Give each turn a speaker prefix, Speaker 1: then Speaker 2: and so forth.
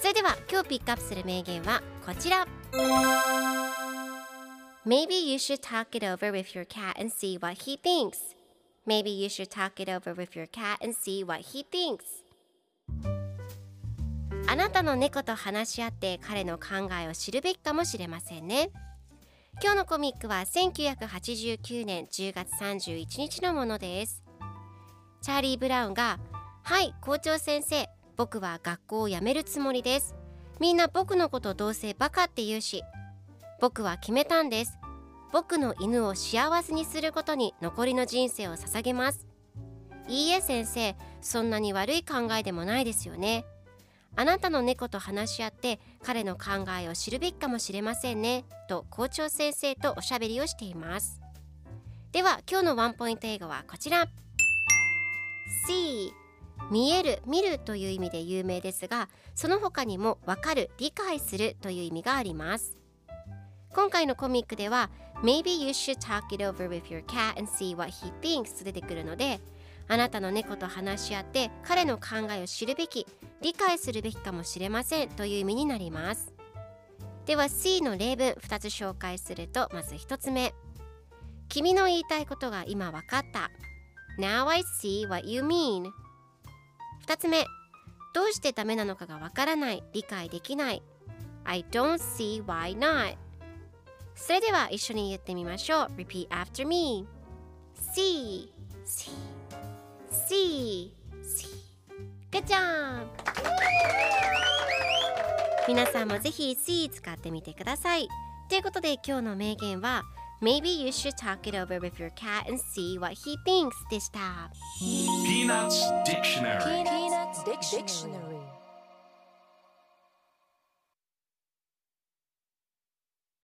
Speaker 1: それでは今日ピックアップする名言はこちら Maybe you should talk it over with your cat and see what he thinks Maybe you should talk it over with your cat and see what he thinks あなたの猫と話し合って彼の考えを知るべきかもしれませんね今日のコミックは1989年10月31日のものですチャーリー・ブラウンが「はい校長先生僕は学校を辞めるつもりです。みんな僕のことどうせバカって言うし僕は決めたんです。僕の犬を幸せにすることに残りの人生を捧げます。いいえ先生そんなに悪い考えでもないですよね。あなたの猫と話し合って彼の考えを知るべきかもしれませんね。と校長先生とおしゃべりをしています。では今日のワンポイント英語はこちら。C 見える見るという意味で有名ですがその他にも分かる理解するという意味があります。今回のコミックでは Maybe you should talk it over with your cat and see what he thinks と出てくるのであなたの猫と話し合って彼の考えを知るべき理解するべきかもしれませんという意味になります。では C の例文2つ紹介するとまず1つ目。君の言いたいことが今分かった。Now I see what you mean 2つ目。どうしてダメなのかがわからない。理解できない。I don't see why not それでは一緒に言ってみましょう。Repeat after me See See See See Good job 皆さんもぜひ See 使ってみてください。ということで今日の名言は Maybe you should talk it over with your cat and see what he thinks this time.
Speaker 2: Peanuts Dictionary.
Speaker 3: Peanuts Dictionary.